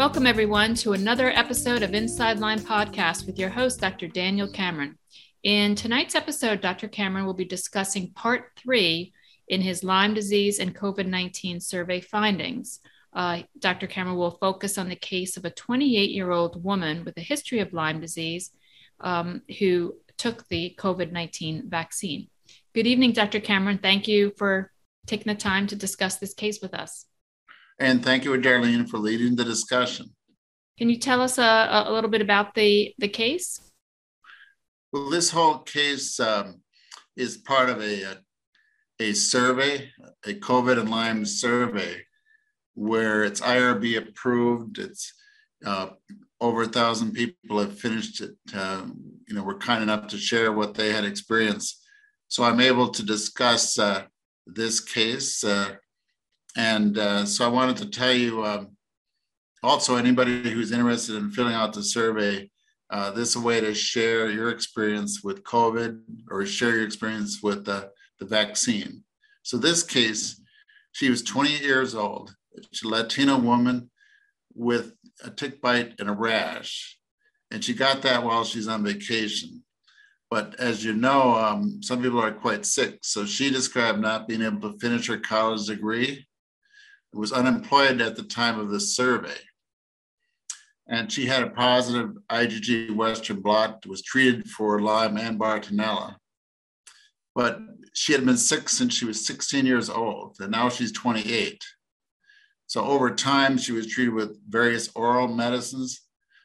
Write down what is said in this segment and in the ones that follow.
Welcome, everyone, to another episode of Inside Lyme Podcast with your host, Dr. Daniel Cameron. In tonight's episode, Dr. Cameron will be discussing part three in his Lyme disease and COVID 19 survey findings. Uh, Dr. Cameron will focus on the case of a 28 year old woman with a history of Lyme disease um, who took the COVID 19 vaccine. Good evening, Dr. Cameron. Thank you for taking the time to discuss this case with us. And thank you, Darlene, for leading the discussion. Can you tell us a, a little bit about the, the case? Well, this whole case um, is part of a, a survey, a COVID and Lyme survey where it's IRB approved. It's uh, over a thousand people have finished it. Uh, you know, were kind enough to share what they had experienced. So I'm able to discuss uh, this case. Uh, and uh, so I wanted to tell you um, also, anybody who's interested in filling out the survey, uh, this is a way to share your experience with COVID or share your experience with the, the vaccine. So this case, she was 28 years old. She's a Latino woman with a tick bite and a rash. And she got that while she's on vacation. But as you know, um, some people are quite sick. So she described not being able to finish her college degree, was unemployed at the time of the survey. And she had a positive IgG Western blot, was treated for Lyme and Bartonella. But she had been sick since she was 16 years old, and now she's 28. So over time, she was treated with various oral medicines,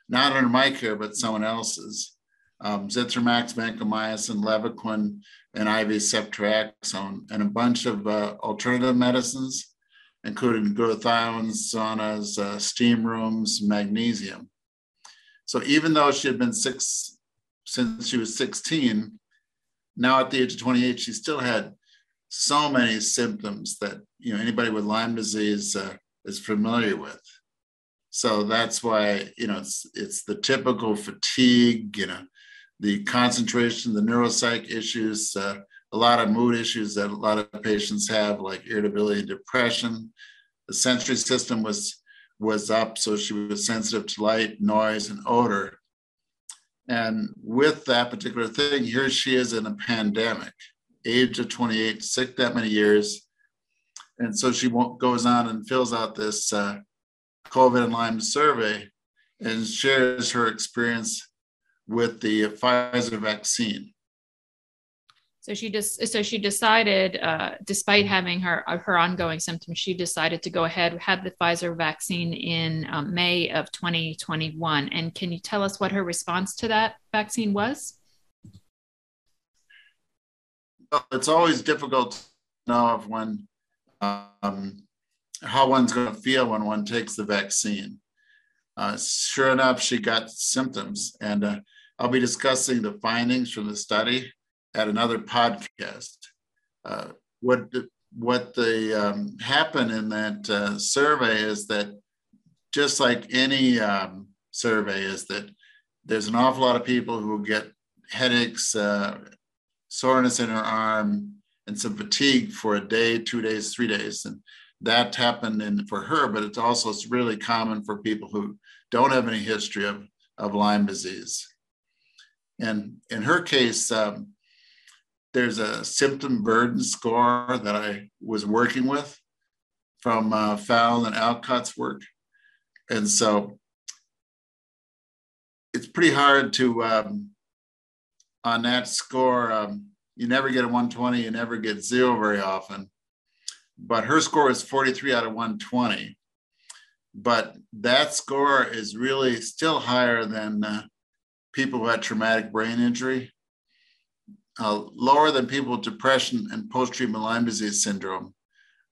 not under my care, but someone else's. Um, Zithromax, vancomycin, Levaquin, and IV ceftriaxone, and a bunch of uh, alternative medicines, including glutathiones, saunas, uh, steam rooms, magnesium. So even though she had been sick since she was 16, now at the age of 28, she still had so many symptoms that you know anybody with Lyme disease uh, is familiar with. So that's why you know it's it's the typical fatigue, you know, the concentration, the neuropsych issues, uh, a lot of mood issues that a lot of patients have, like irritability and depression. The sensory system was was up, so she was sensitive to light, noise, and odor. And with that particular thing, here she is in a pandemic, age of 28, sick that many years, and so she goes on and fills out this uh, COVID and Lyme survey and shares her experience with the Pfizer vaccine. So she just so she decided, uh, despite having her her ongoing symptoms, she decided to go ahead have the Pfizer vaccine in um, May of 2021. And can you tell us what her response to that vaccine was? It's always difficult to know if when um, how one's going to feel when one takes the vaccine. Uh, sure enough, she got symptoms, and uh, I'll be discussing the findings from the study at another podcast. Uh, what what the um, happened in that uh, survey is that just like any um, survey is that there's an awful lot of people who get headaches, uh, soreness in her arm, and some fatigue for a day, two days, three days. And that happened in, for her, but it's also it's really common for people who don't have any history of, of Lyme disease. And in her case, um, there's a symptom burden score that I was working with from uh, Fallon and Aucott's work. And so it's pretty hard to, um, on that score, um, you never get a 120, you never get zero very often. But her score is 43 out of 120. But that score is really still higher than uh, people who had traumatic brain injury, uh, lower than people with depression and post treatment Lyme disease syndrome.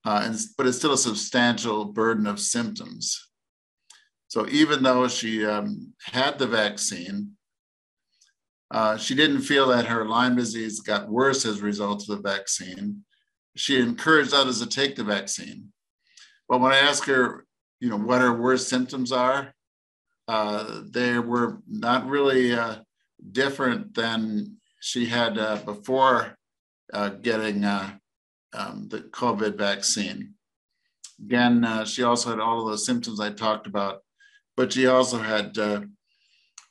Uh, and, but it's still a substantial burden of symptoms. So even though she um, had the vaccine, uh, she didn't feel that her Lyme disease got worse as a result of the vaccine. She encouraged others to take the vaccine. But when I asked her, you know, what her worst symptoms are, uh, they were not really uh, different than she had uh, before uh, getting uh, um, the COVID vaccine. Again, she also had all of the symptoms I talked about but she also had uh,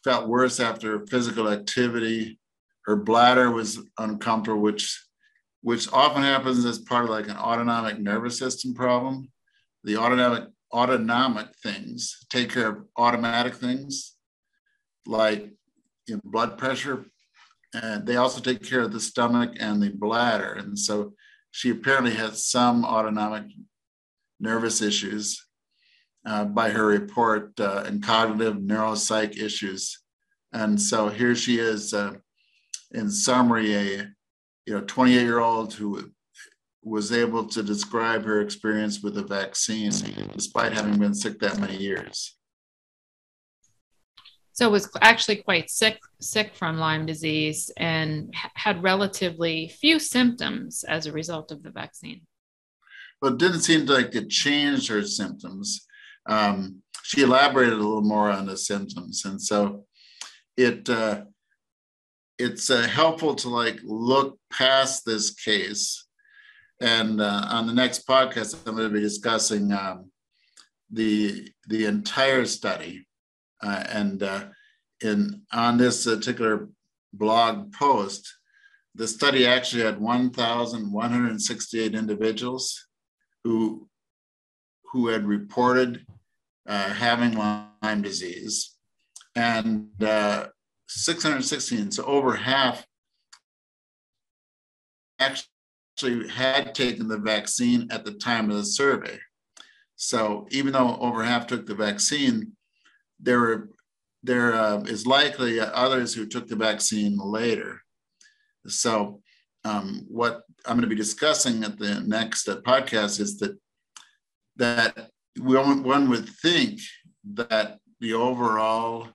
felt worse after physical activity. Her bladder was uncomfortable, which which often happens as part of like an autonomic nervous system problem. The autonomic autonomic things take care of automatic things like you know, blood pressure, and they also take care of the stomach and the bladder. And so she apparently had some autonomic nervous issues uh, by her report uh, and cognitive neuropsych issues. And so here she is, uh, in summary, a you know 28 year old who was able to describe her experience with the vaccine despite having been sick that many years. So was actually quite sick sick from Lyme disease and had relatively few symptoms as a result of the vaccine. Well, it didn't seem like it changed her symptoms. Um, she elaborated a little more on the symptoms, and so it uh, it's uh, helpful to like look past this case. And uh, on the next podcast, I'm going to be discussing um, the the entire study, uh, and uh, in on this particular blog post, the study actually had 1,168 individuals who who had reported uh, having Lyme disease, and uh, 616, so over half actually had taken the vaccine at the time of the survey. So even though over half took the vaccine, there there uh, is likely others who took the vaccine later. So um, what I'm going to be discussing at the next uh, podcast is that that one would think that the overall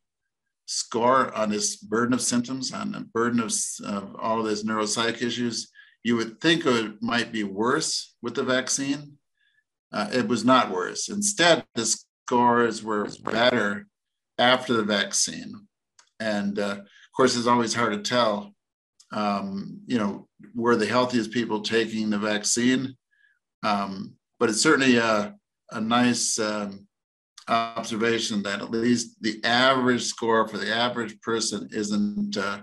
score on this burden of symptoms, on the burden of, of all of these neuropsych issues, you would think it might be worse with the vaccine. Uh, it was not worse. Instead, the scores were better after the vaccine. And uh, of course, it's always hard to tell, um, you know, were the healthiest people taking the vaccine? Um, but it's certainly a, a nice um, observation that at least the average score for the average person isn't uh,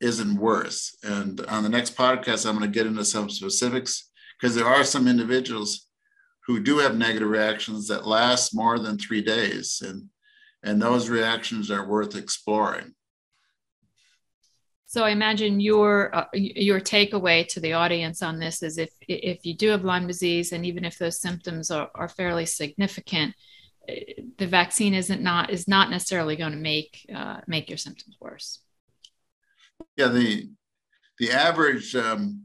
isn't worse. And on the next podcast, I'm going to get into some specifics because there are some individuals who do have negative reactions that last more than three days, and and those reactions are worth exploring. So I imagine your uh, your takeaway to the audience on this is if if you do have Lyme disease and even if those symptoms are, are fairly significant, the vaccine isn't not is not necessarily going to make uh, make your symptoms worse. Yeah, the the average um,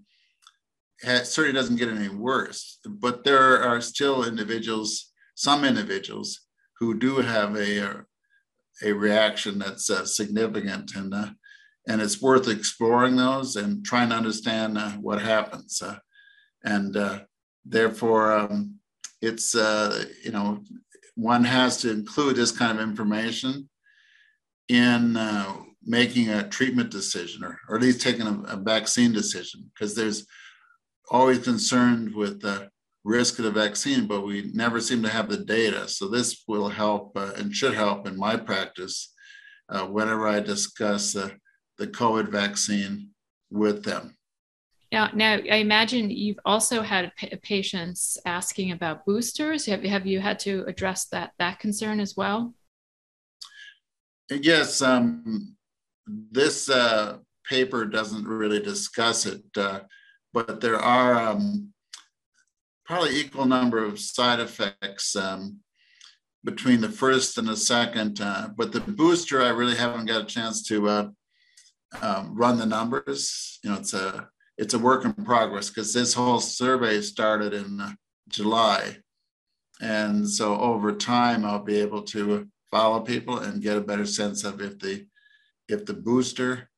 certainly doesn't get any worse, but there are still individuals, some individuals, who do have a a reaction that's uh, significant, and uh, and it's worth exploring those and trying to understand uh, what happens, uh, and uh, therefore. Um, it's uh, you know one has to include this kind of information in uh, making a treatment decision or, or at least taking a, a vaccine decision because there's always concerned with the risk of the vaccine, but we never seem to have the data. So this will help uh, and should help in my practice uh, whenever I discuss uh, the COVID vaccine with them. Now, now I imagine you've also had patients asking about boosters. Have, have you had to address that that concern as well? Yes, um, this uh, paper doesn't really discuss it, uh, but there are um, probably equal number of side effects um, between the first and the second. Uh, but the booster, I really haven't got a chance to uh, um, run the numbers. You know, it's a it's a work in progress because this whole survey started in uh, July. And so over time, I'll be able to follow people and get a better sense of if the if the booster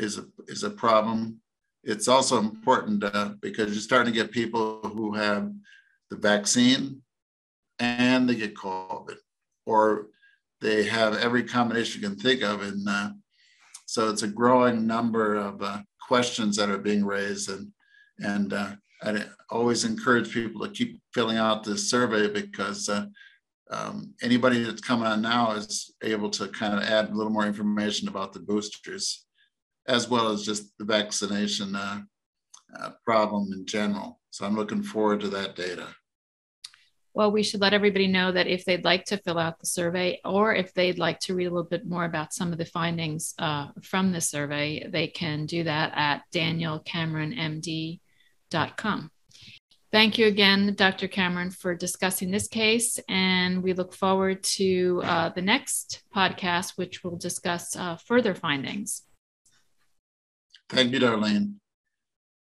is a, is a problem. It's also important uh, because you're starting to get people who have the vaccine and they get COVID, or they have every combination you can think of. And uh, so it's a growing number of uh, questions that are being raised and and uh, I always encourage people to keep filling out this survey because uh, um, anybody that's coming on now is able to kind of add a little more information about the boosters, as well as just the vaccination uh, uh, problem in general. So I'm looking forward to that data. Well, we should let everybody know that if they'd like to fill out the survey or if they'd like to read a little bit more about some of the findings uh, from the survey, they can do that at danielcameronmd.com. Thank you again, Dr. Cameron, for discussing this case. And we look forward to uh, the next podcast, which will discuss uh, further findings. Thank you, Darlene.